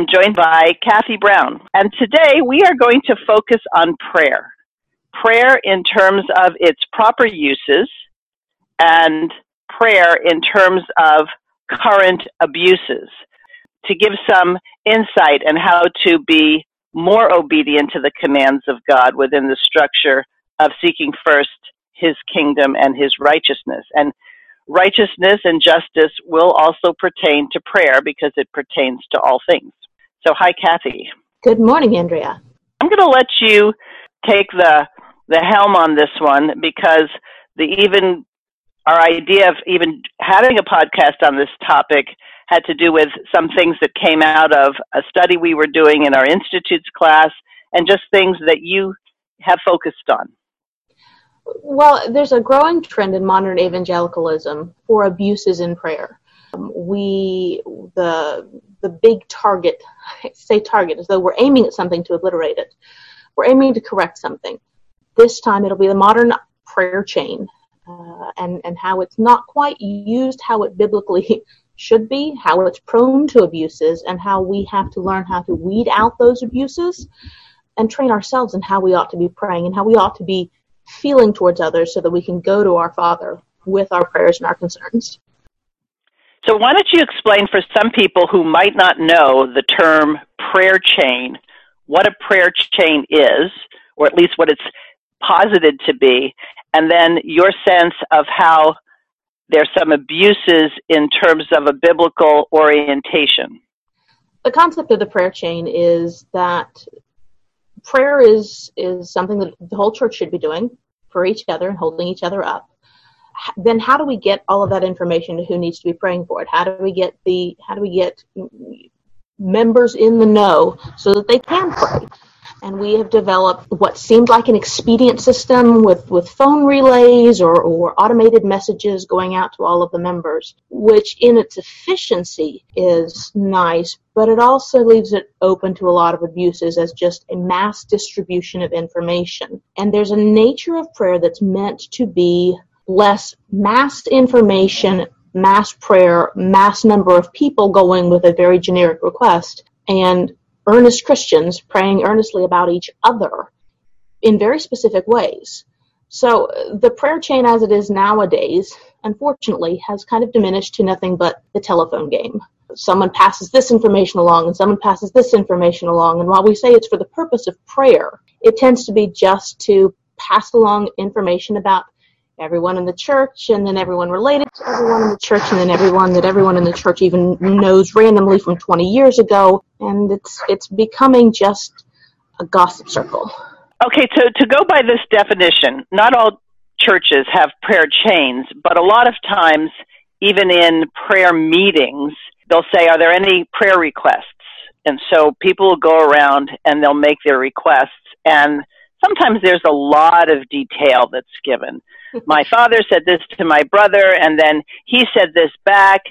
I'm joined by Kathy Brown. And today we are going to focus on prayer. Prayer in terms of its proper uses and prayer in terms of current abuses to give some insight on how to be more obedient to the commands of God within the structure of seeking first his kingdom and his righteousness. And righteousness and justice will also pertain to prayer because it pertains to all things. So, hi, Kathy. Good morning, Andrea. I'm going to let you take the the helm on this one because the even our idea of even having a podcast on this topic had to do with some things that came out of a study we were doing in our institute's class and just things that you have focused on. Well, there's a growing trend in modern evangelicalism for abuses in prayer. Um, we the the big target, say target, as though we're aiming at something to obliterate it. We're aiming to correct something. This time it'll be the modern prayer chain uh, and, and how it's not quite used how it biblically should be, how it's prone to abuses, and how we have to learn how to weed out those abuses and train ourselves in how we ought to be praying and how we ought to be feeling towards others so that we can go to our Father with our prayers and our concerns. So, why don't you explain for some people who might not know the term prayer chain, what a prayer chain is, or at least what it's posited to be, and then your sense of how there's some abuses in terms of a biblical orientation? The concept of the prayer chain is that prayer is is something that the whole church should be doing for each other and holding each other up then how do we get all of that information to who needs to be praying for it? How do we get the how do we get members in the know so that they can pray? And we have developed what seemed like an expedient system with, with phone relays or, or automated messages going out to all of the members, which in its efficiency is nice, but it also leaves it open to a lot of abuses as just a mass distribution of information. And there's a nature of prayer that's meant to be less mass information, mass prayer, mass number of people going with a very generic request, and earnest Christians praying earnestly about each other in very specific ways. So the prayer chain as it is nowadays, unfortunately, has kind of diminished to nothing but the telephone game. Someone passes this information along and someone passes this information along. And while we say it's for the purpose of prayer, it tends to be just to pass along information about everyone in the church and then everyone related to everyone in the church and then everyone that everyone in the church even knows randomly from 20 years ago. And it's it's becoming just a gossip circle. Okay so to go by this definition not all churches have prayer chains but a lot of times even in prayer meetings they'll say are there any prayer requests? And so people will go around and they'll make their requests. And sometimes there's a lot of detail that's given my father said this to my brother, and then he said this back.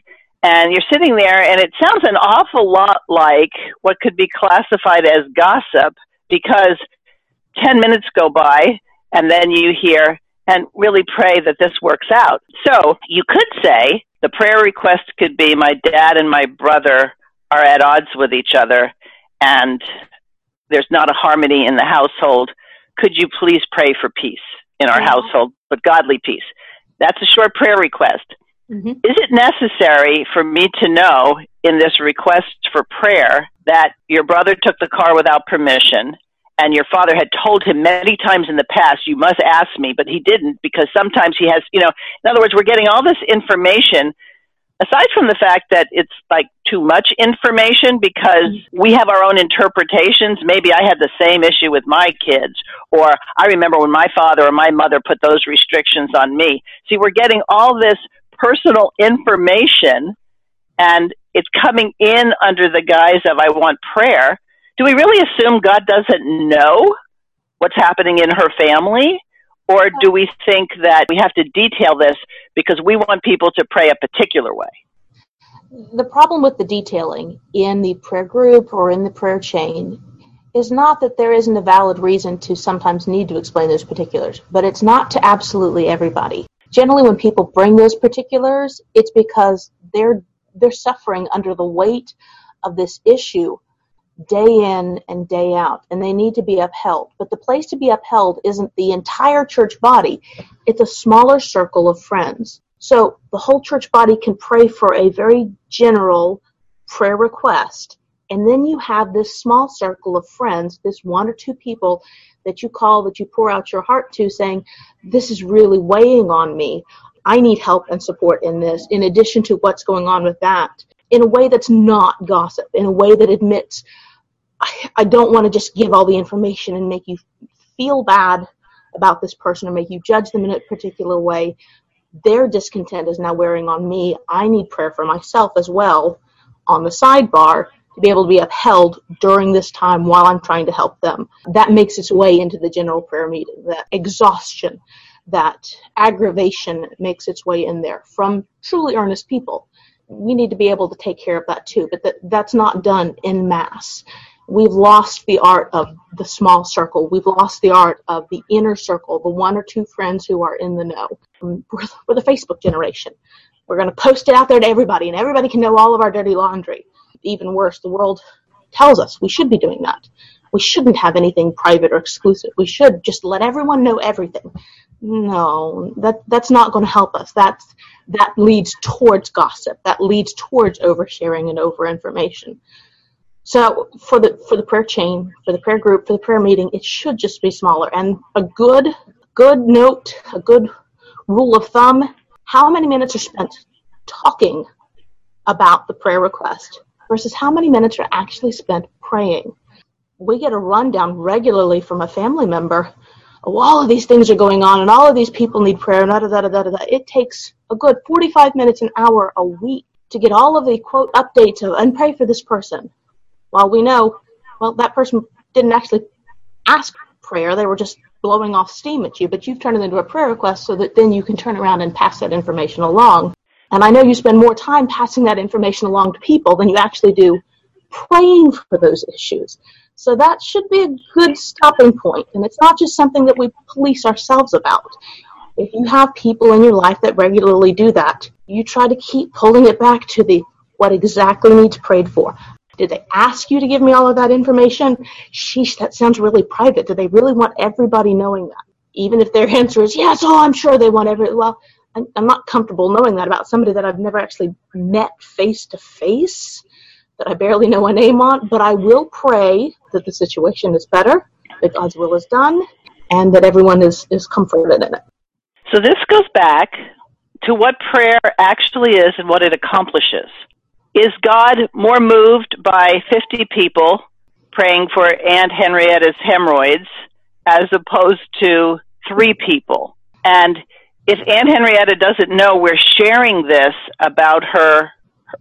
And you're sitting there, and it sounds an awful lot like what could be classified as gossip because 10 minutes go by, and then you hear, and really pray that this works out. So you could say the prayer request could be my dad and my brother are at odds with each other, and there's not a harmony in the household. Could you please pray for peace? in our mm-hmm. household, but godly peace. That's a short prayer request. Mm-hmm. Is it necessary for me to know in this request for prayer that your brother took the car without permission and your father had told him many times in the past, you must ask me, but he didn't because sometimes he has, you know, in other words, we're getting all this information aside from the fact that it's like too much information because mm-hmm. we have our own interpretations maybe i had the same issue with my kids or i remember when my father or my mother put those restrictions on me. See we're getting all this personal information and it's coming in under the guise of i want prayer. Do we really assume God doesn't know what's happening in her family? Or do we think that we have to detail this because we want people to pray a particular way? The problem with the detailing in the prayer group or in the prayer chain is not that there isn't a valid reason to sometimes need to explain those particulars, but it's not to absolutely everybody. Generally, when people bring those particulars, it's because they're they're suffering under the weight of this issue day in and day out, and they need to be upheld. But the place to be upheld isn't the entire church body, it's a smaller circle of friends. So the whole church body can pray for a very general prayer request. And then you have this small circle of friends, this one or two people that you call, that you pour out your heart to, saying, This is really weighing on me. I need help and support in this, in addition to what's going on with that, in a way that's not gossip, in a way that admits, I, don't want to just give all the information and make you feel bad about this person or make you judge them in a particular way. Their discontent is now wearing on me. I need prayer for myself as well on the sidebar to be able to be upheld during this time while I'm trying to help them. That makes its way into the general prayer meeting. That exhaustion, that aggravation makes its way in there from truly earnest people. We need to be able to take care of that too, but that, that's not done in mass we've lost the art of the small circle. We've lost the art of the inner circle, the one or two friends who are in the know. Um, we're, the Facebook generation. We're going to post it out there to everybody, and everybody can know all of our dirty laundry. Even worse, the world tells us we should be doing that. We shouldn't have anything private or exclusive. We should just let everyone know everything. No, that that's not going to help us. That's that leads towards gossip. That leads towards oversharing and overinformation. So for the for the prayer chain, for the prayer group, for the prayer meeting, it should just be smaller. And a good good note, a good rule of thumb: how many minutes are spent talking about the prayer request versus how many minutes are actually spent praying. We get a rundown regularly from a family member. Oh, all of these things are going on, and all of these people need prayer. Da, da, da, da, da, da. It takes a good 45 minutes, an hour a week to get all of the quote updates of and pray for this person well, we know, well, that person didn't actually ask prayer. They were just blowing off steam at you, but you've turned it into a prayer request so that then you can turn around and pass that information along. And I know you spend more time passing that information along to people than you actually do praying for those issues. So that should be a good stopping point. And it's not just something that we police ourselves about. If you have people in your life that regularly do that, you try to keep pulling it back to the what exactly needs prayed for. Did they ask you to give me all of that information? Sheesh, that sounds really private. Do they really want everybody knowing that? Even if their answer is yes, oh, I'm sure they want every. Well, I'm, I'm not comfortable knowing that about somebody that I've never actually met face to face, that I barely know a name on. But I will pray that the situation is better, that God's will is done, and that everyone is, is comforted in it. So this goes back to what prayer actually is and what it accomplishes. Is God more moved by 50 people praying for Aunt Henrietta's hemorrhoids as opposed to three people? And if Aunt Henrietta doesn't know we're sharing this about her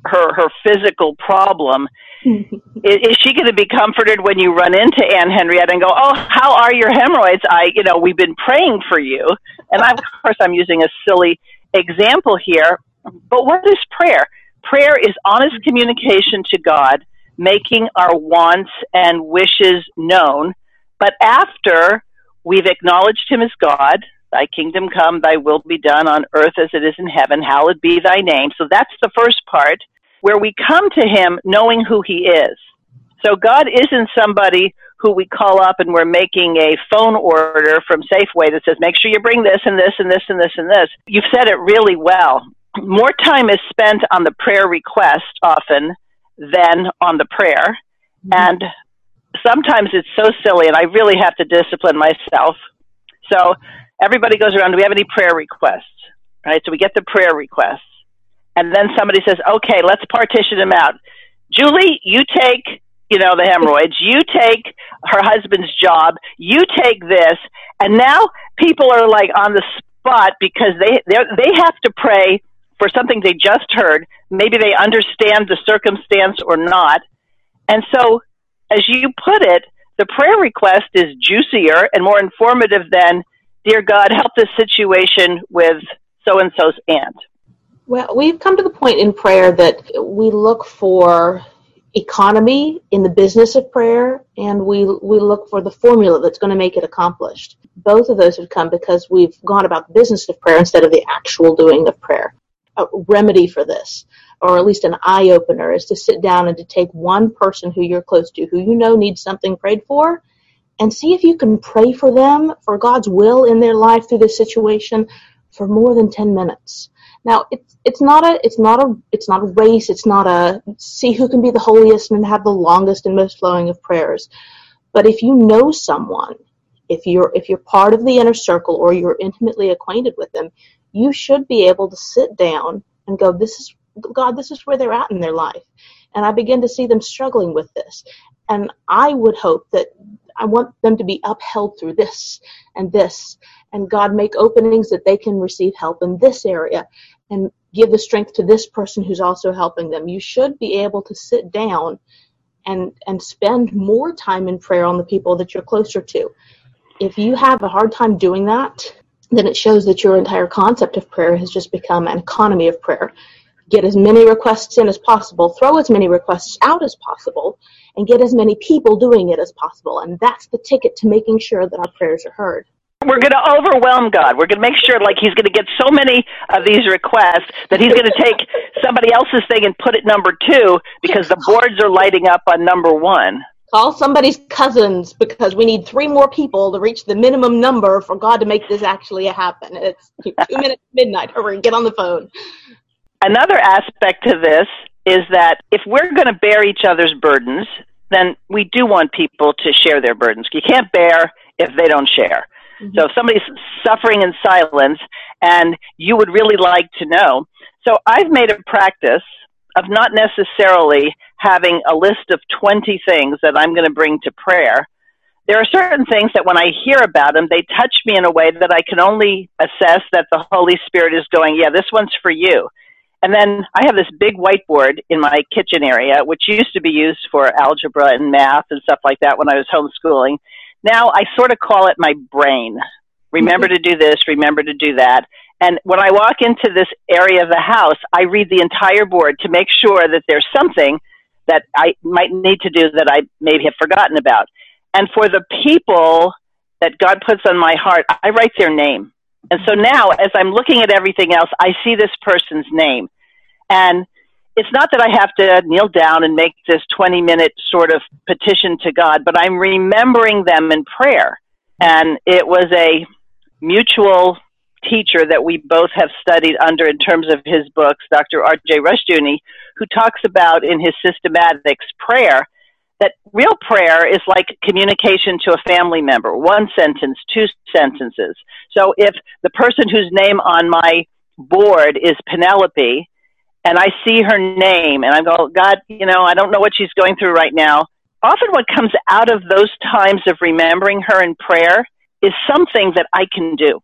her her physical problem, is, is, she going to be comforted when you run into Aunt Henrietta and go, "Oh, how are your hemorrhoids? I, you know, we've been praying for you." And I, of course, I'm using a silly example here, but what is prayer? Prayer is honest mm-hmm. communication to God, making our wants and wishes known. But after we've acknowledged Him as God, Thy kingdom come, Thy will be done on earth as it is in heaven, hallowed be Thy name. So that's the first part where we come to Him knowing who He is. So God isn't somebody who we call up and we're making a phone order from Safeway that says, make sure you bring this and this and this and this and this. You've said it really well more time is spent on the prayer request often than on the prayer. Mm-hmm. And sometimes it's so silly, and I really have to discipline myself. So everybody goes around, do we have any prayer requests? Right? So we get the prayer requests. And then somebody says, okay, let's partition them out. Julie, you take, you know, the hemorrhoids. You take her husband's job. You take this. And now people are like on the spot because they they have to pray for something they just heard. Maybe they understand the circumstance or not. And so as you put it, the prayer request is juicier and more informative than, Dear God, help this situation with so and so's aunt. Well, we've come to the point in prayer that we look for economy in the business of prayer and we we look for the formula that's going to make it accomplished both of those have come because we've gone about the business of prayer instead of the actual doing of prayer a remedy for this or at least an eye opener is to sit down and to take one person who you're close to who you know needs something prayed for and see if you can pray for them for God's will in their life through this situation for more than 10 minutes now it's it's not a it's not a it's not a race. It's not a see who can be the holiest and have the longest and most flowing of prayers. But if you know someone, if you're if you're part of the inner circle or you're intimately acquainted with them, you should be able to sit down and go, This is God, this is where they're at in their life. And I begin to see them struggling with this. And I would hope that I want them to be upheld through this and this and God make openings that they can receive help in this area and give the strength to this person who's also helping them. You should be able to sit down and and spend more time in prayer on the people that you're closer to. If you have a hard time doing that, then it shows that your entire concept of prayer has just become an economy of prayer. Get as many requests in as possible, throw as many requests out as possible, and get as many people doing it as possible. And that's the ticket to making sure that our prayers are heard we're going to overwhelm God. We're going to make sure, like, He's going to get so many of these requests that He's going to take somebody else's thing and put it number two because the boards are lighting up on number one. Call somebody's cousins because we need three more people to reach the minimum number for God to make this actually happen. It's two minutes midnight. Hurry, get on the phone. Another aspect to this is that if we're going to bear each other's burdens, then we do want people to share their burdens. You can't bear if they don't share. Mm-hmm. So if somebody's suffering in silence and you would really like to know. So I've made a practice of not necessarily having a list of 20 things that I'm going to bring to prayer. There are certain things that when I hear about them, they touch me in a way that I can only assess that the Holy Spirit is going, yeah, this one's for you. And then I have this big whiteboard in my kitchen area, which used to be used for algebra and math and stuff like that when I was homeschooling. Now I sort of call it my brain. Remember mm-hmm. to do this, remember to do that. And when I walk into this area of the house, I read the entire board to make sure that there's something that I might need to do that I maybe have forgotten about. And for the people that God puts on my heart, I write their name. And so now, as I'm looking at everything else, I see this person's name. And it's not that I have to kneel down and make this 20 minute sort of petition to God, but I'm remembering them in prayer. And it was a mutual teacher that we both have studied under in terms of his books, Dr. R.J. Rushdoony, who talks about in his systematics prayer that real prayer is like communication to a family member one sentence, two sentences. So if the person whose name on my board is Penelope, and I see her name and I go, God, you know, I don't know what she's going through right now. Often what comes out of those times of remembering her in prayer is something that I can do.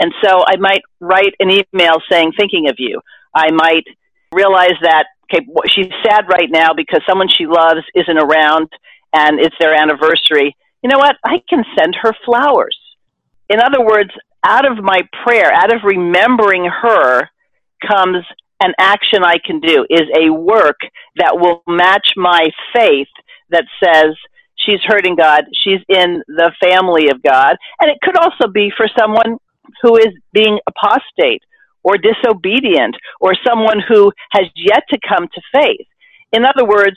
And so I might write an email saying, thinking of you. I might realize that, okay, she's sad right now because someone she loves isn't around and it's their anniversary. You know what? I can send her flowers. In other words, out of my prayer, out of remembering her comes an action I can do, is a work that will match my faith that says she's hurting God, she's in the family of God. And it could also be for someone who is being apostate or disobedient or someone who has yet to come to faith. In other words,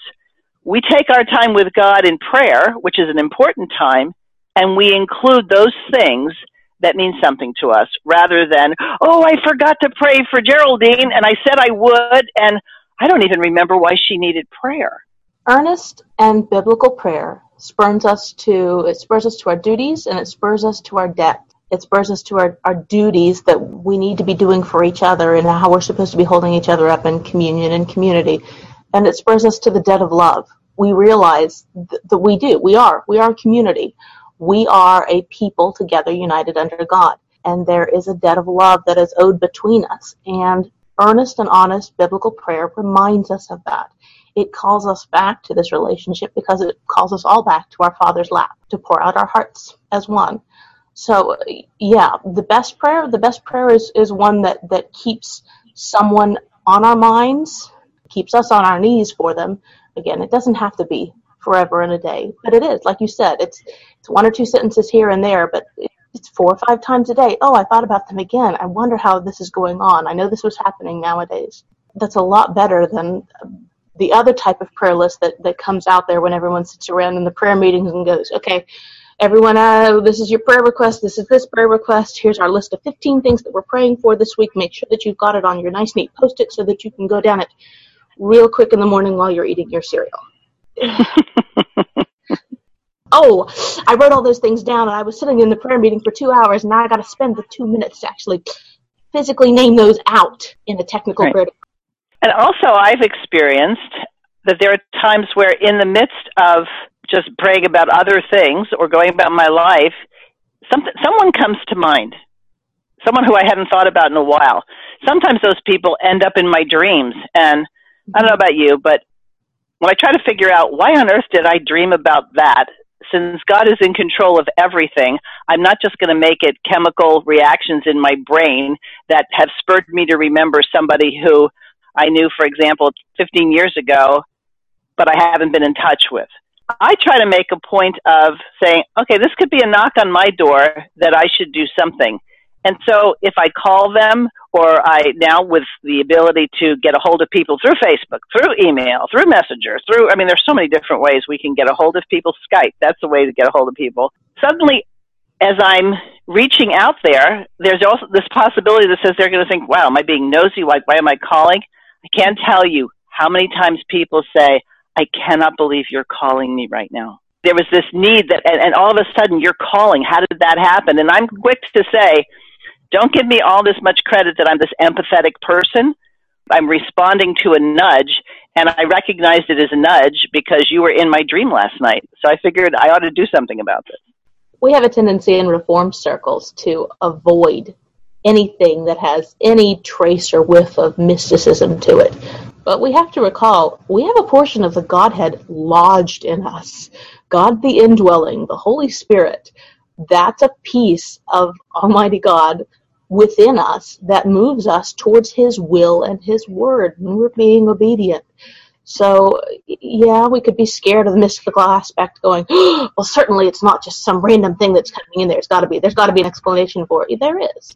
we take our time with God in prayer, which is an important time, and we include those things that means something to us rather than, oh, I forgot to pray for Geraldine and I said I would and I don't even remember why she needed prayer. Earnest and biblical prayer spurs us to it spurs us to our duties and it spurs us to our debt. It spurs us to our, our duties that we need to be doing for each other and how we're supposed to be holding each other up in communion and community. And it spurs us to the debt of love. We realize th- that we do. We are. We are a community we are a people together united under God. And there is a debt of love that is owed between us. And earnest and honest biblical prayer reminds us of that. it calls us back to this relationship because it calls us all back to our Father's lap to pour out our hearts as one. So yeah, the best prayer, the best prayer is, is one that, that keeps someone on our minds, keeps us on our knees for them. Again, it doesn't have to be forever and a day, but it is, like you said, it's, it's one or two sentences here and there, but it's four or five times a day. Oh, I thought about them again. I wonder how this is going on. I know this was happening nowadays. That's a lot better than the other type of prayer list that, that comes out there when everyone sits around in the prayer meetings and goes, okay, everyone, uh, this is your prayer request. This is this prayer request. Here's our list of 15 things that we're praying for this week. Make sure that you've got it on your nice, neat post it so that you can go down it real quick in the morning while you're eating your cereal. oh, I wrote all those things down and I was sitting in the prayer meeting for two hours and now I got to spend the two minutes to actually physically name those out in a technical right. prayer. And also, I've experienced that there are times where, in the midst of just praying about other things or going about my life, something, someone comes to mind, someone who I hadn't thought about in a while. Sometimes those people end up in my dreams. And I don't know about you, but when I try to figure out why on earth did I dream about that, since God is in control of everything, I'm not just going to make it chemical reactions in my brain that have spurred me to remember somebody who I knew, for example, 15 years ago, but I haven't been in touch with. I try to make a point of saying, okay, this could be a knock on my door that I should do something. And so if I call them or I now with the ability to get a hold of people through Facebook, through email, through Messenger, through, I mean, there's so many different ways we can get a hold of people. Skype, that's the way to get a hold of people. Suddenly, as I'm reaching out there, there's also this possibility that says they're going to think, wow, am I being nosy? Like, why am I calling? I can't tell you how many times people say, I cannot believe you're calling me right now. There was this need that, and, and all of a sudden you're calling. How did that happen? And I'm quick to say, don't give me all this much credit that I'm this empathetic person. I'm responding to a nudge, and I recognized it as a nudge because you were in my dream last night. So I figured I ought to do something about this. We have a tendency in reform circles to avoid anything that has any trace or whiff of mysticism to it. But we have to recall we have a portion of the Godhead lodged in us. God the indwelling, the Holy Spirit, that's a piece of Almighty God within us that moves us towards His will and His word when we're being obedient. So, yeah, we could be scared of the mystical aspect going, well, certainly it's not just some random thing that's coming in there. It's got to be, there's got to be an explanation for it. There is.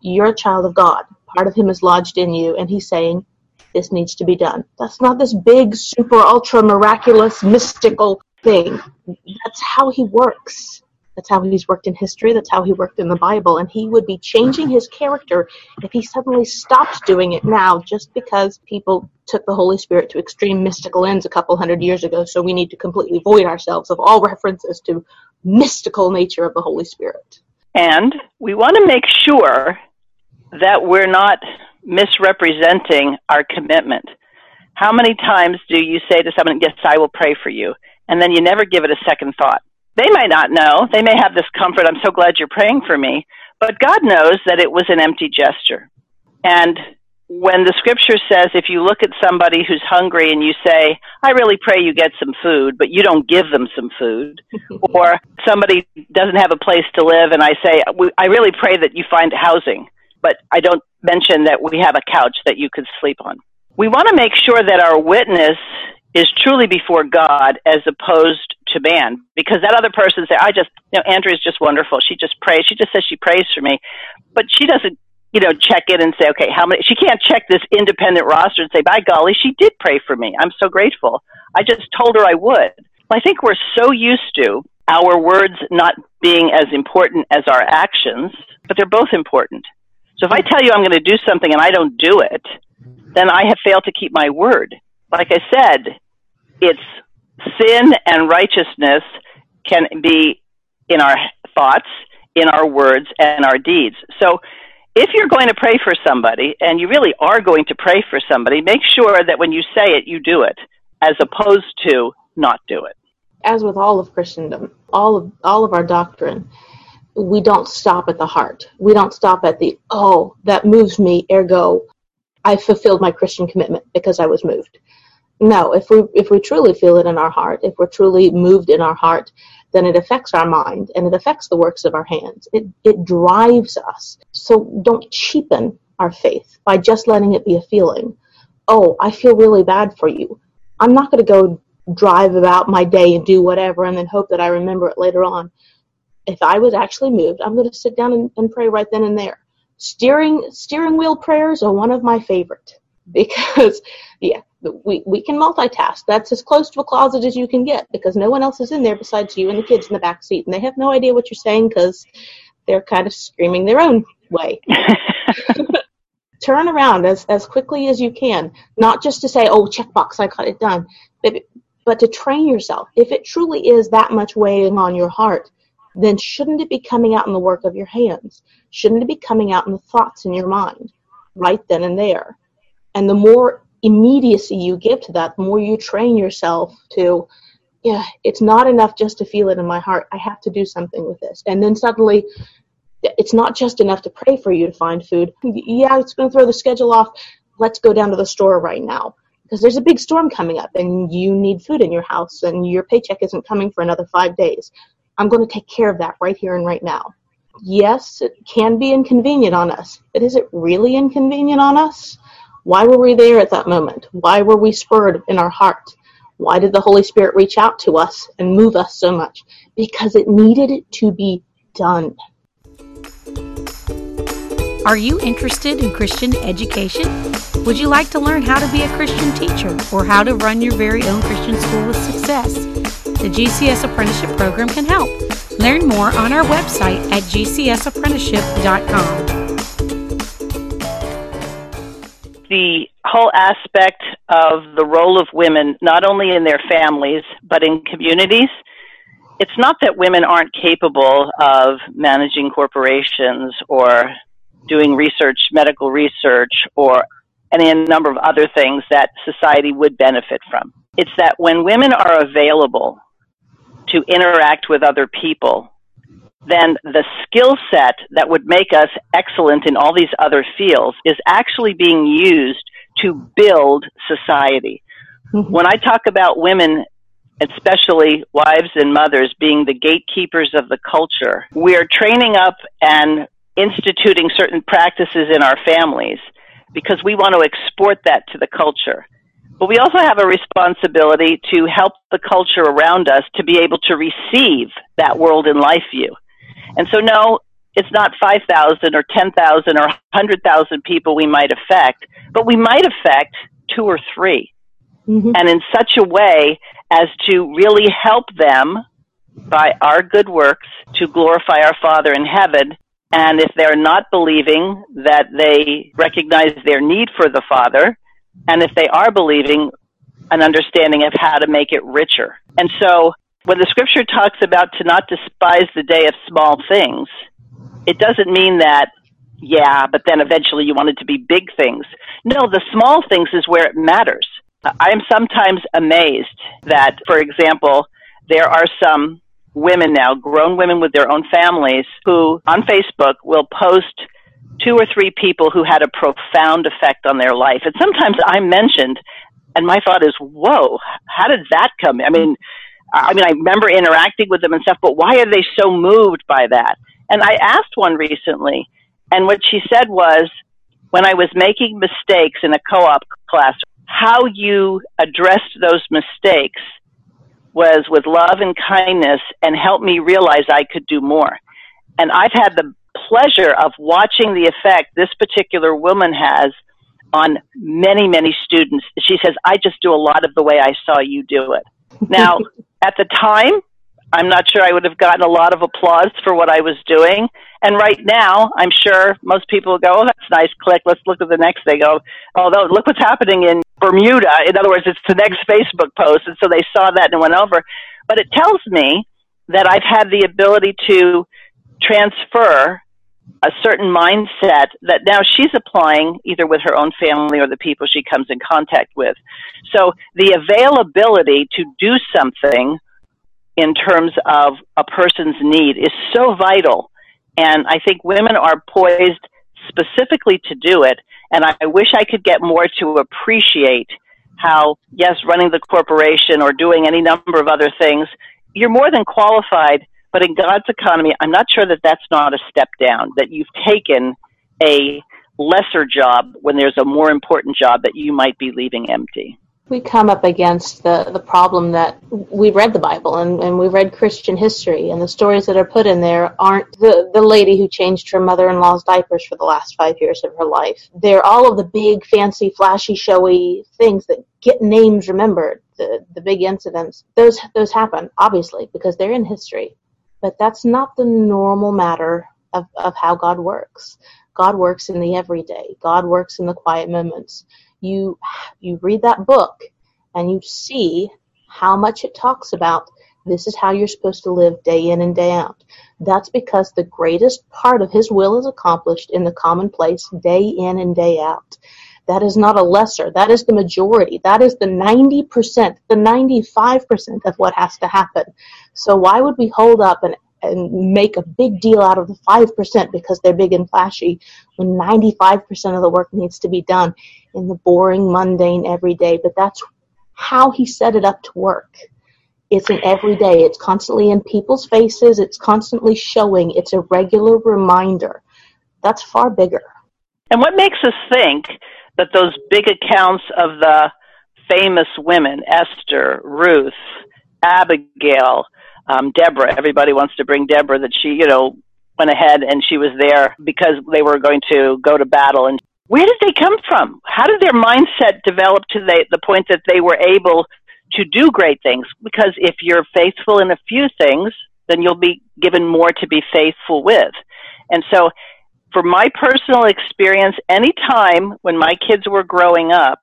You're a child of God. Part of Him is lodged in you, and He's saying, this needs to be done. That's not this big, super, ultra miraculous, mystical thing. That's how He works. That's how he's worked in history. That's how he worked in the Bible. And he would be changing his character if he suddenly stopped doing it now just because people took the Holy Spirit to extreme mystical ends a couple hundred years ago. So we need to completely void ourselves of all references to mystical nature of the Holy Spirit. And we want to make sure that we're not misrepresenting our commitment. How many times do you say to someone, Yes, I will pray for you? And then you never give it a second thought. They might not know. They may have this comfort, I'm so glad you're praying for me. But God knows that it was an empty gesture. And when the scripture says if you look at somebody who's hungry and you say, I really pray you get some food, but you don't give them some food, or somebody doesn't have a place to live and I say, I really pray that you find housing, but I don't mention that we have a couch that you could sleep on. We want to make sure that our witness is truly before God as opposed to man, because that other person say, I just, you know, Andrea's just wonderful. She just prays. She just says she prays for me, but she doesn't you know, check in and say, okay, how many? She can't check this independent roster and say, by golly, she did pray for me. I'm so grateful. I just told her I would. I think we're so used to our words not being as important as our actions, but they're both important. So if I tell you I'm going to do something and I don't do it, then I have failed to keep my word. Like I said, it's sin and righteousness can be in our thoughts, in our words, and our deeds. So if you're going to pray for somebody, and you really are going to pray for somebody, make sure that when you say it, you do it, as opposed to not do it. As with all of Christendom, all of all of our doctrine, we don't stop at the heart. We don't stop at the oh, that moves me, ergo I fulfilled my Christian commitment because I was moved. No, if we if we truly feel it in our heart, if we're truly moved in our heart, then it affects our mind and it affects the works of our hands. It it drives us. So don't cheapen our faith by just letting it be a feeling. Oh, I feel really bad for you. I'm not going to go drive about my day and do whatever and then hope that I remember it later on. If I was actually moved, I'm going to sit down and, and pray right then and there. Steering steering wheel prayers are one of my favorite because yeah, we, we can multitask. That's as close to a closet as you can get because no one else is in there besides you and the kids in the back seat, and they have no idea what you're saying because they're kind of screaming their own way. Turn around as, as quickly as you can, not just to say, oh, checkbox, I got it done, but, but to train yourself. If it truly is that much weighing on your heart, then shouldn't it be coming out in the work of your hands? Shouldn't it be coming out in the thoughts in your mind right then and there? And the more immediacy you give to that, the more you train yourself to, yeah, it's not enough just to feel it in my heart. I have to do something with this. And then suddenly, it's not just enough to pray for you to find food. Yeah, it's going to throw the schedule off. Let's go down to the store right now because there's a big storm coming up and you need food in your house and your paycheck isn't coming for another five days. I'm going to take care of that right here and right now. Yes, it can be inconvenient on us, but is it really inconvenient on us? Why were we there at that moment? Why were we spurred in our heart? Why did the Holy Spirit reach out to us and move us so much? Because it needed to be done. Are you interested in Christian education? Would you like to learn how to be a Christian teacher or how to run your very own Christian school with success? The GCS Apprenticeship Program can help. Learn more on our website at gcsapprenticeship.com. the whole aspect of the role of women, not only in their families, but in communities. It's not that women aren't capable of managing corporations or doing research, medical research, or any number of other things that society would benefit from. It's that when women are available to interact with other people, then the skill set that would make us excellent in all these other fields is actually being used to build society. Mm-hmm. When I talk about women, especially wives and mothers, being the gatekeepers of the culture, we are training up and instituting certain practices in our families because we want to export that to the culture. But we also have a responsibility to help the culture around us to be able to receive that world in life view. And so, no, it's not 5,000 or 10,000 or 100,000 people we might affect, but we might affect two or 3 mm-hmm. And in such a way as to really help them by our good works to glorify our Father in heaven. And if they're not believing that they recognize their need for the Father, and if they are believing, an understanding of how to make it richer. And so when the scripture talks about to not despise the day of small things, it doesn't mean that, yeah, but then eventually you want it to be big things. No, the small things is where it matters. I am sometimes amazed that, for example, there are some women now, grown women with their own families, who on Facebook will post two or three people who had a profound effect on their life. And sometimes I'm mentioned, and my thought is, whoa, how did that come? I mean, I mean, I remember interacting with them and stuff, but why are they so moved by that? And I asked one recently, and what she said was, when I was making mistakes in a co op class, how you addressed those mistakes was with love and kindness and helped me realize I could do more. And I've had the pleasure of watching the effect this particular woman has on many, many students. She says, I just do a lot of the way I saw you do it. Now, at the time, I'm not sure I would have gotten a lot of applause for what I was doing. And right now, I'm sure most people go, oh, that's nice, click, let's look at the next thing. Oh, although, look what's happening in Bermuda. In other words, it's the next Facebook post. And so they saw that and went over. But it tells me that I've had the ability to transfer a certain mindset that now she's applying either with her own family or the people she comes in contact with. So the availability to do something in terms of a person's need is so vital. And I think women are poised specifically to do it. And I wish I could get more to appreciate how, yes, running the corporation or doing any number of other things, you're more than qualified. But in God's economy, I'm not sure that that's not a step down, that you've taken a lesser job when there's a more important job that you might be leaving empty we come up against the, the problem that we read the Bible and, and we read Christian history, and the stories that are put in there aren't the, the lady who changed her mother in law's diapers for the last five years of her life. They're all of the big, fancy, flashy, showy things that get names remembered, the, the big incidents. Those, those happen, obviously, because they're in history. But that's not the normal matter of, of how God works. God works in the everyday, God works in the quiet moments you you read that book and you see how much it talks about this is how you're supposed to live day in and day out. That's because the greatest part of his will is accomplished in the commonplace day in and day out. That is not a lesser. That is the majority. That is the 90%, the 95% of what has to happen. So why would we hold up and, and make a big deal out of the 5% because they're big and flashy when 95% of the work needs to be done in the boring, mundane, everyday, but that's how he set it up to work. It's an everyday, it's constantly in people's faces, it's constantly showing, it's a regular reminder. That's far bigger. And what makes us think that those big accounts of the famous women, Esther, Ruth, Abigail, um, Deborah, everybody wants to bring Deborah, that she, you know, went ahead and she was there because they were going to go to battle and where did they come from? How did their mindset develop to the, the point that they were able to do great things? Because if you're faithful in a few things, then you'll be given more to be faithful with. And so, for my personal experience, any time when my kids were growing up,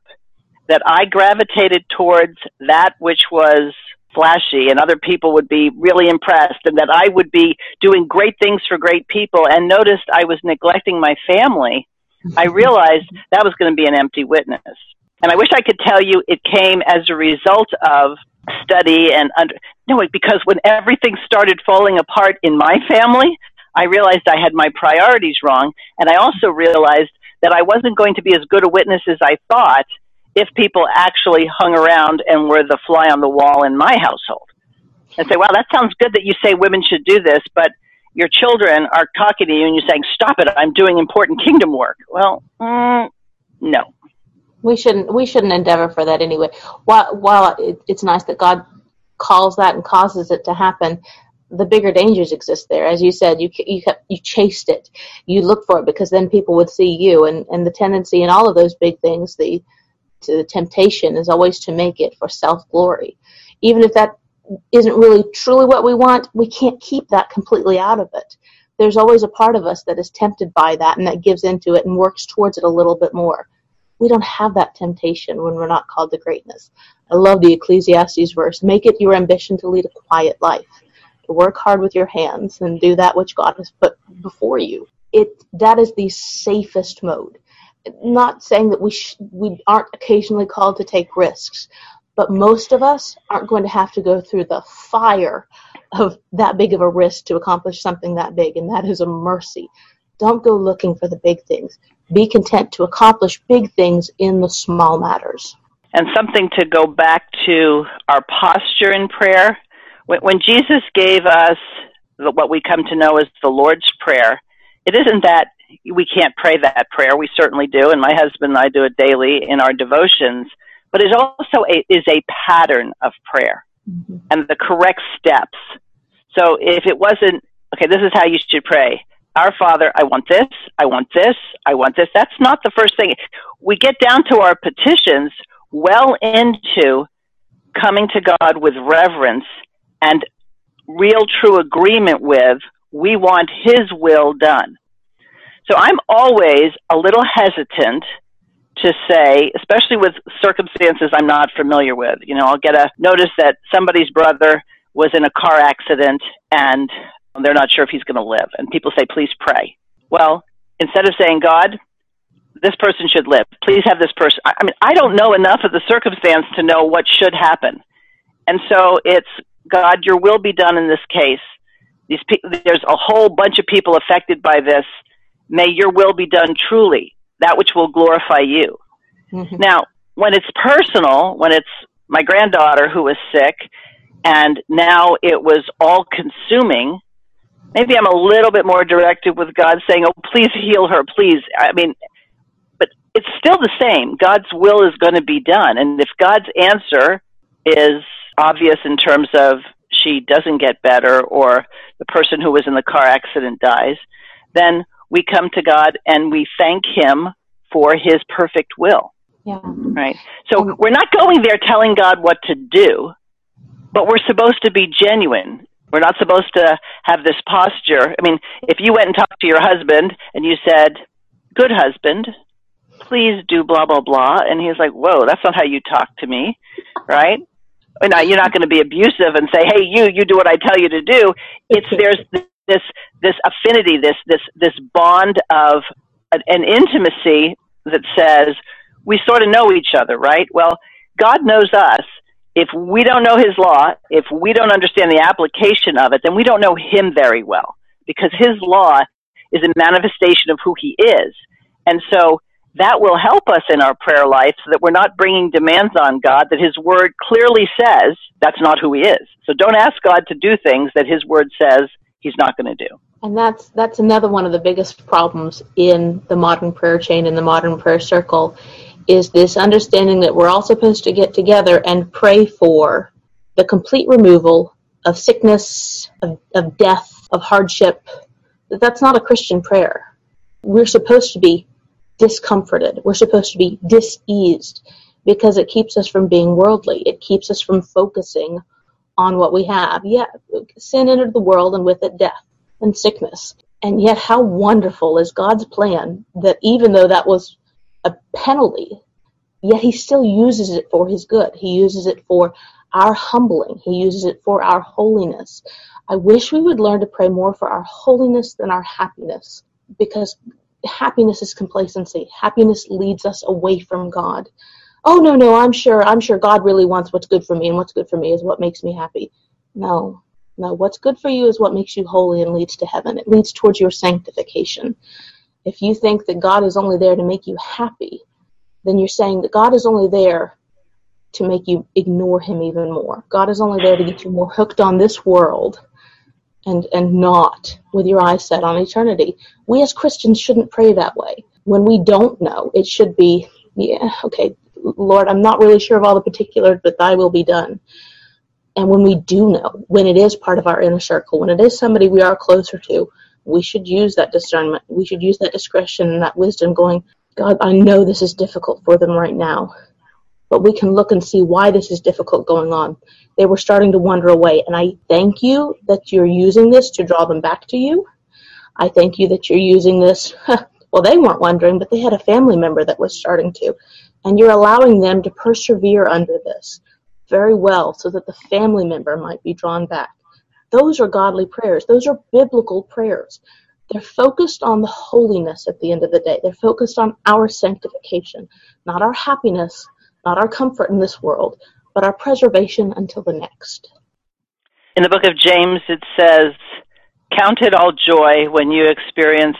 that I gravitated towards that which was flashy and other people would be really impressed and that I would be doing great things for great people and noticed I was neglecting my family I realized that was going to be an empty witness. And I wish I could tell you it came as a result of study and under, no, because when everything started falling apart in my family, I realized I had my priorities wrong. And I also realized that I wasn't going to be as good a witness as I thought if people actually hung around and were the fly on the wall in my household. And say, wow, that sounds good that you say women should do this, but your children are talking to you and you're saying, "Stop it! I'm doing important kingdom work." Well, mm, no. We shouldn't. We shouldn't endeavor for that anyway. While while it, it's nice that God calls that and causes it to happen, the bigger dangers exist there. As you said, you you kept, you chased it, you looked for it because then people would see you, and and the tendency in all of those big things, the to the temptation is always to make it for self glory, even if that isn't really truly what we want, we can't keep that completely out of it. There's always a part of us that is tempted by that and that gives into it and works towards it a little bit more. We don't have that temptation when we're not called to greatness. I love the Ecclesiastes verse make it your ambition to lead a quiet life, work hard with your hands and do that which God has put before you. It that is the safest mode. Not saying that we sh- we aren't occasionally called to take risks, but most of us aren't going to have to go through the fire of that big of a risk to accomplish something that big, and that is a mercy. Don't go looking for the big things. Be content to accomplish big things in the small matters. And something to go back to our posture in prayer. When Jesus gave us what we come to know as the Lord's Prayer, it isn't that we can't pray that prayer. We certainly do, and my husband and I do it daily in our devotions but it also a, is a pattern of prayer mm-hmm. and the correct steps. So if it wasn't, okay, this is how you should pray. Our Father, I want this, I want this, I want this. That's not the first thing. We get down to our petitions well into coming to God with reverence and real true agreement with, we want His will done. So I'm always a little hesitant to say, especially with circumstances I'm not familiar with. You know, I'll get a notice that somebody's brother was in a car accident and they're not sure if he's going to live. And people say, please pray. Well, instead of saying, God, this person should live, please have this person. I mean, I don't know enough of the circumstance to know what should happen. And so it's, God, your will be done in this case. These pe- there's a whole bunch of people affected by this. May your will be done truly that which will glorify you. Mm-hmm. Now, when it's personal, when it's my granddaughter who was sick, and now it was all consuming, maybe I'm a little bit more directive with God saying, Oh, please heal her, please. I mean, but it's still the same. God's will is going to be done. And if God's answer is obvious in terms of she doesn't get better or the person who was in the car accident dies, then we come to God and we thank Him for His perfect will. Yeah. Right. So we're not going there telling God what to do, but we're supposed to be genuine. We're not supposed to have this posture. I mean, if you went and talked to your husband and you said, Good husband, please do blah, blah, blah. And he's like, Whoa, that's not how you talk to me. Right? Now, you're not going to be abusive and say, Hey, you, you do what I tell you to do. It's there's this, this affinity, this, this, this bond of an intimacy that says, we sort of know each other, right? Well, God knows us. If we don't know His law, if we don't understand the application of it, then we don't know Him very well because His law is a manifestation of who He is. And so that will help us in our prayer life so that we're not bringing demands on God that His Word clearly says that's not who He is. So don't ask God to do things that His Word says He's not going to do. And that's that's another one of the biggest problems in the modern prayer chain in the modern prayer circle is this understanding that we're all supposed to get together and pray for the complete removal of sickness, of, of death, of hardship. That's not a Christian prayer. We're supposed to be discomforted. We're supposed to be diseased because it keeps us from being worldly. It keeps us from focusing on what we have. Yeah, sin entered the world and with it death and sickness. And yet, how wonderful is God's plan that even though that was a penalty, yet He still uses it for His good. He uses it for our humbling, He uses it for our holiness. I wish we would learn to pray more for our holiness than our happiness because happiness is complacency. Happiness leads us away from God. Oh no, no, I'm sure I'm sure God really wants what's good for me and what's good for me is what makes me happy. No. No, what's good for you is what makes you holy and leads to heaven. It leads towards your sanctification. If you think that God is only there to make you happy, then you're saying that God is only there to make you ignore him even more. God is only there to get you more hooked on this world and and not with your eyes set on eternity. We as Christians shouldn't pray that way. When we don't know, it should be, yeah, okay, Lord, I'm not really sure of all the particulars, but thy will be done. And when we do know, when it is part of our inner circle, when it is somebody we are closer to, we should use that discernment. We should use that discretion and that wisdom going, God, I know this is difficult for them right now, but we can look and see why this is difficult going on. They were starting to wander away, and I thank you that you're using this to draw them back to you. I thank you that you're using this. well, they weren't wondering, but they had a family member that was starting to. And you're allowing them to persevere under this very well so that the family member might be drawn back. Those are godly prayers. Those are biblical prayers. They're focused on the holiness at the end of the day. They're focused on our sanctification, not our happiness, not our comfort in this world, but our preservation until the next. In the book of James, it says, Count it all joy when you experience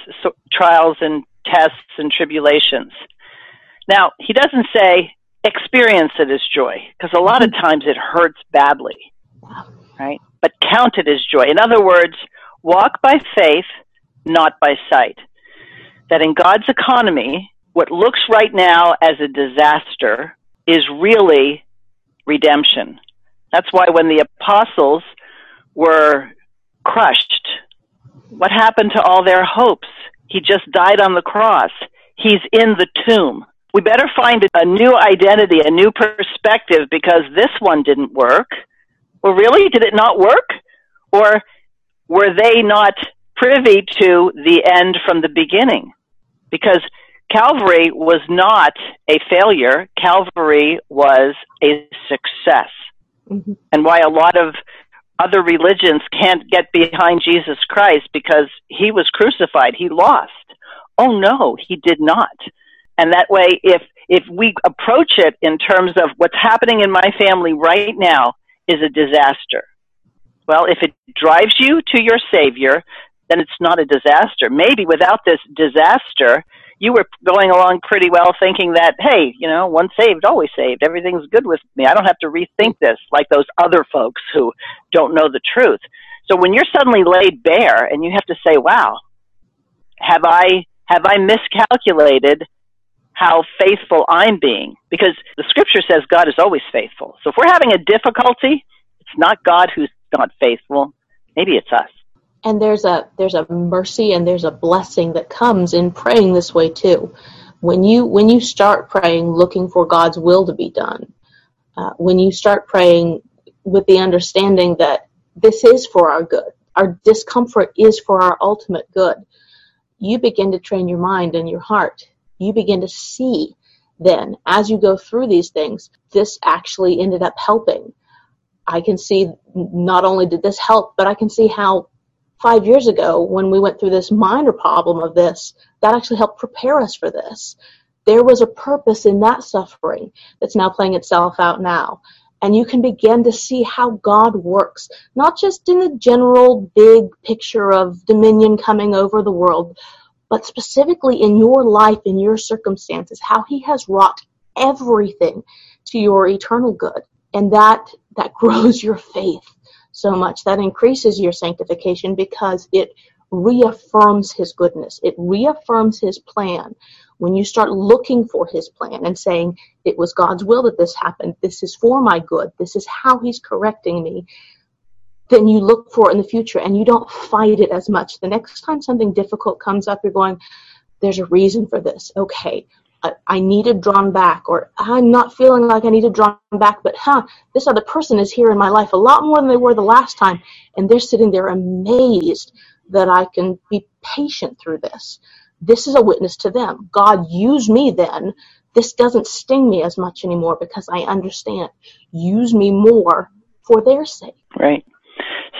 trials and tests and tribulations. Now, he doesn't say, experience it as joy because a lot of mm-hmm. times it hurts badly, right? But count it as joy. In other words, walk by faith, not by sight. That in God's economy, what looks right now as a disaster is really redemption. That's why when the apostles were crushed, what happened to all their hopes? He just died on the cross. He's in the tomb we better find a new identity, a new perspective because this one didn't work. Well, really? Did it not work? Or were they not privy to the end from the beginning? Because Calvary was not a failure, Calvary was a success. Mm-hmm. And why a lot of other religions can't get behind Jesus Christ because he was crucified, he lost. Oh no, he did not. And that way, if, if we approach it in terms of what's happening in my family right now is a disaster. Well, if it drives you to your Savior, then it's not a disaster. Maybe without this disaster, you were going along pretty well thinking that, hey, you know, once saved, always saved. Everything's good with me. I don't have to rethink this like those other folks who don't know the truth. So when you're suddenly laid bare and you have to say, wow, have I, have I miscalculated how faithful I'm being? Because the scripture says God is always faithful. So if we're having a difficulty, it's not God who's not faithful. Maybe it's us and there's a there's a mercy and there's a blessing that comes in praying this way too. When you when you start praying looking for god's will to be done uh, when you start praying with the understanding that this is for our good our discomfort is for our ultimate good you begin to train your mind and your heart. You begin to see then as you go through these things this actually ended up helping. I can see not only did this help but i can see how five years ago when we went through this minor problem of this, that actually helped prepare us for this. There was a purpose in that suffering that's now playing itself out now. And you can begin to see how God works, not just in the general big picture of dominion coming over the world, but specifically in your life, in your circumstances, how He has wrought everything to your eternal good. And that, that grows your faith so much. That increases your sanctification because it reaffirms his goodness. It reaffirms his plan. When you start looking for his plan and saying, it was God's will that this happened, this is for my good, this is how he's correcting me, then you look for it in the future and you don't fight it as much. The next time something difficult comes up, you're going, there's a reason for this. Okay, I, needed drawn back, or I'm not feeling like I needed drawn back, but huh, this other person is here in my life a lot more than they were the last time, and they're sitting there amazed that I can be patient through this. This is a witness to them. God use me then. This doesn't sting me as much anymore because I understand. Use me more for their sake. Right.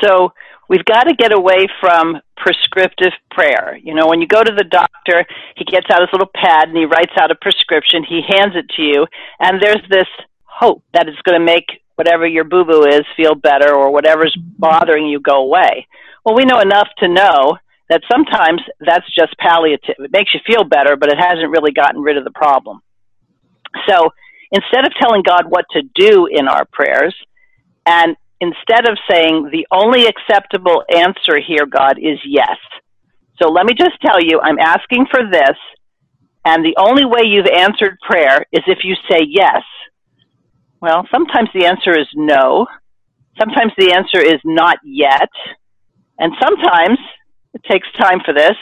So we've got to get away from prescriptive prayer. You know, when you go to the doctor, he gets out his little pad and he writes out a prescription, he hands it to you, and there's this hope that it's going to make whatever your boo boo is feel better or whatever's bothering you go away. Well, we know enough to know that sometimes that's just palliative. It makes you feel better, but it hasn't really gotten rid of the problem. So instead of telling God what to do in our prayers, and instead of saying the only acceptable answer here, God, is yes. So let me just tell you, I'm asking for this, and the only way you've answered prayer is if you say yes. Well, sometimes the answer is no. Sometimes the answer is not yet. And sometimes it takes time for this.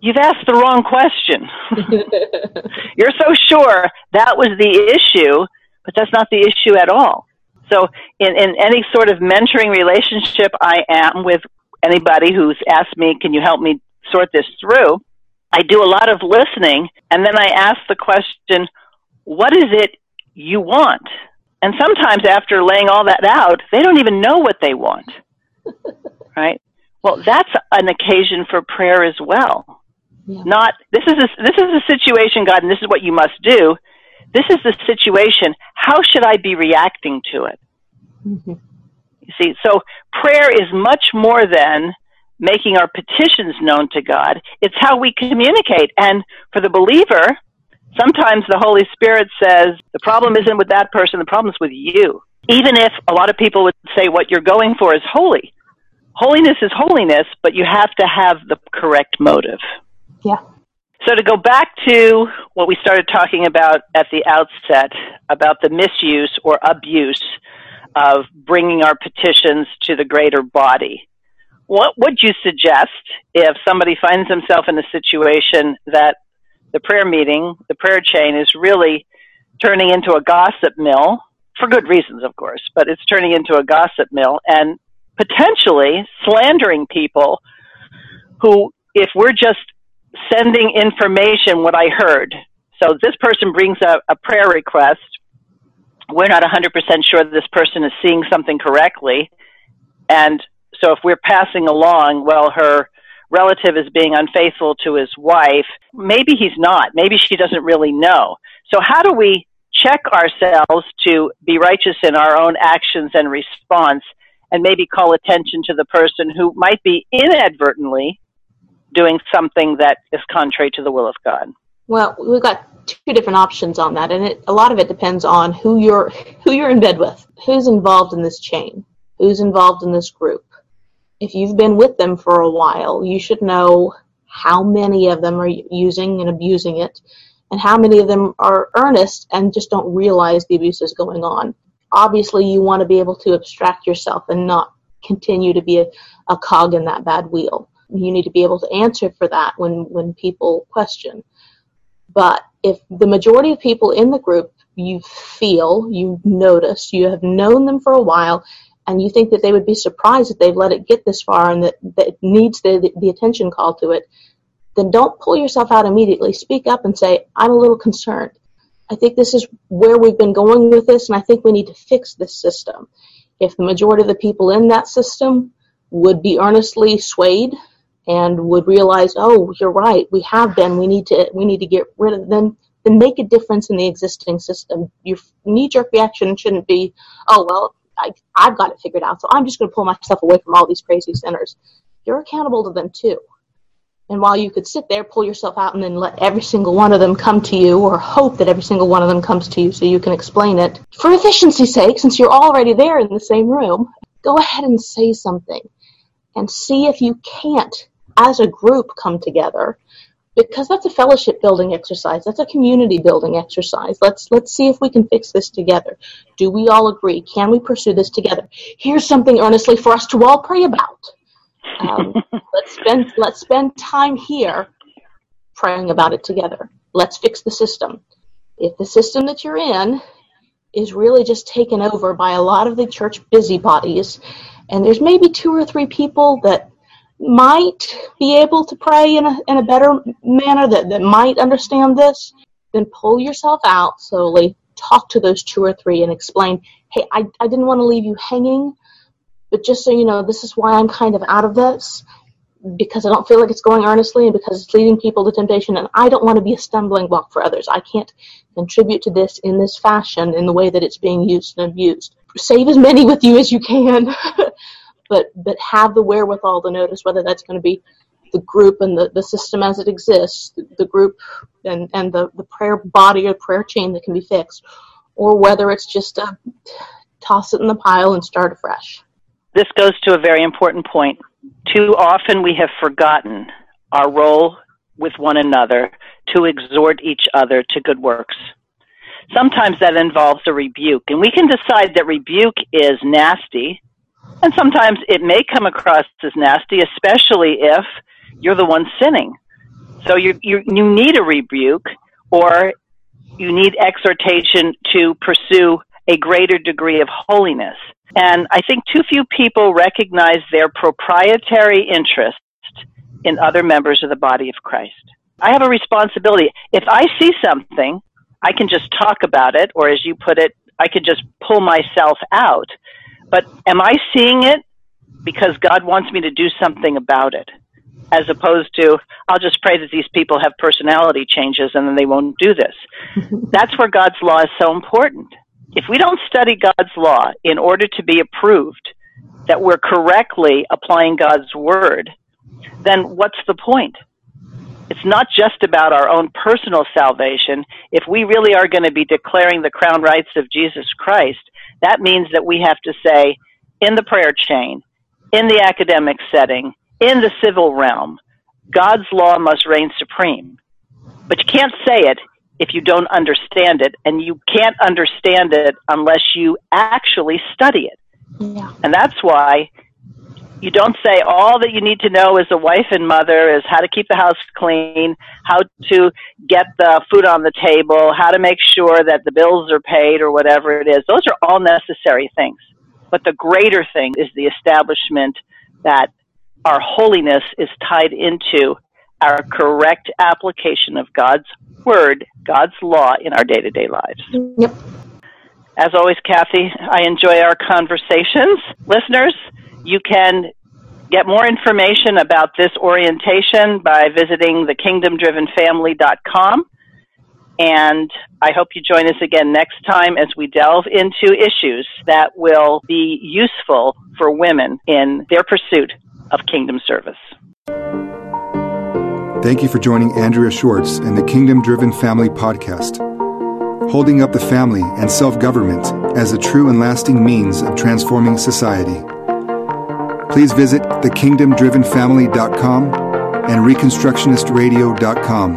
You've asked the wrong question. You're so sure that was the issue, but that's not the issue at all. So, in, in any sort of mentoring relationship I am with anybody who's asked me, Can you help me sort this through? I do a lot of listening, and then I ask the question, What is it you want? And sometimes, after laying all that out, they don't even know what they want. right? Well, that's an occasion for prayer as well. Yeah. Not this is a, this is a situation, God, and this is what you must do. This is the situation. How should I be reacting to it? Mm-hmm. You see, so prayer is much more than making our petitions known to God. It's how we communicate. And for the believer, sometimes the Holy Spirit says, the problem isn't with that person, the problem is with you. Even if a lot of people would say what you're going for is holy. Holiness is holiness, but you have to have the correct motive. Yeah. So to go back to what we started talking about at the outset about the misuse or abuse of bringing our petitions to the greater body. What would you suggest if somebody finds himself in a situation that the prayer meeting, the prayer chain is really turning into a gossip mill for good reasons, of course, but it's turning into a gossip mill and potentially slandering people who, if we're just sending information, what I heard. So this person brings a, a prayer request. We're not 100% sure that this person is seeing something correctly. And so if we're passing along, well, her relative is being unfaithful to his wife, maybe he's not. Maybe she doesn't really know. So how do we check ourselves to be righteous in our own actions and response and maybe call attention to the person who might be inadvertently doing something that is contrary to the will of God. Well, we've got two different options on that, and it, a lot of it depends on who you're who you're in bed with, who's involved in this chain, who's involved in this group. If you've been with them for a while, you should know how many of them are using and abusing it, and how many of them are earnest and just don't realize the abuse is going on. Obviously, you want to be able to abstract yourself and not continue to be a, a cog in that bad wheel. You need to be able to answer for that when, when people question. But if the majority of people in the group you feel, you notice, you have known them for a while, and you think that they would be surprised that they've let it get this far and that, that it needs the, the attention call to it, then don't pull yourself out immediately. Speak up and say, I'm a little concerned. I think this is where we've been going with this, and I think we need to fix this system. If the majority of the people in that system would be earnestly swayed and would realize, oh, you're right, we have been, we need to, we need to get rid of them, then make a difference in the existing system. Your knee-jerk reaction shouldn't be, oh, well, I, I've got it figured out, so I'm just going to pull myself away from all these crazy sinners. You're accountable to them too. And while you could sit there, pull yourself out, and then let every single one of them come to you, or hope that every single one of them comes to you so you can explain it, for efficiency's sake, since you're already there in the same room, go ahead and say something and see if you can't, as a group, come together. Because that's a fellowship building exercise. That's a community building exercise. Let's let's see if we can fix this together. Do we all agree? Can we pursue this together? Here's something earnestly for us to all pray about um, let's spend let's spend time here praying about it together. Let's fix the system. If the system that you're in is really just taken over by a lot of the church busybodies, and there's maybe two or three people that might be able to pray in a, in a better manner that, that might understand this, then pull yourself out slowly, talk to those two or three and explain, hey, I, I didn't want to leave you hanging. But just so you know, this is why I'm kind of out of this because I don't feel like it's going earnestly and because it's leading people to temptation and I don't want to be a stumbling block for others. I can't contribute to this in this fashion in the way that it's being used and abused. Save as many with you as you can, but but have the wherewithal to notice whether that's going to be the group and the, the system as it exists, the group and, and the, the prayer body or prayer chain that can be fixed, or whether it's just a toss it in the pile and start afresh. This goes to a very important point. Too often we have forgotten our role with one another to exhort each other to good works. Sometimes that involves a rebuke, and we can decide that rebuke is nasty, and sometimes it may come across as nasty, especially if you're the one sinning. So you, you, you need a rebuke, or you need exhortation to pursue a greater degree of holiness. And I think too few people recognize their proprietary interest in other members of the body of Christ. I have a responsibility. If I see something, I can just talk about it, or as you put it, I could just pull myself out. But am I seeing it because God wants me to do something about it? As opposed to, I'll just pray that these people have personality changes and then they won't do this. That's where God's law is so important if we don't study God's law in order to be approved that we're correctly applying God's word, then what's the point? It's not just about our own personal salvation. If we really are going to be declaring the crown rights of Jesus Christ, that means that we have to say, in the prayer chain, in the academic setting, in the civil realm, God's law must reign supreme. But you can't say it if you don't understand it, and you can't understand it unless you actually study it. Yeah. And that's why you don't say all that you need to know as a wife and mother is how to keep the house clean, how to get the food on the table, how to make sure that the bills are paid or whatever it is. Those are all necessary things. But the greater thing is the establishment that our holiness is tied into our correct application of God's word, God's law in our day to day lives. Yep. As always, Kathy, I enjoy our conversations. Listeners, you can get more information about this orientation by visiting thekingdomdrivenfamily.com. And I hope you join us again next time as we delve into issues that will be useful for women in their pursuit of kingdom service. Thank you for joining Andrea Schwartz and the Kingdom Driven Family Podcast, holding up the family and self government as a true and lasting means of transforming society. Please visit thekingdomdrivenfamily.com and reconstructionistradio.com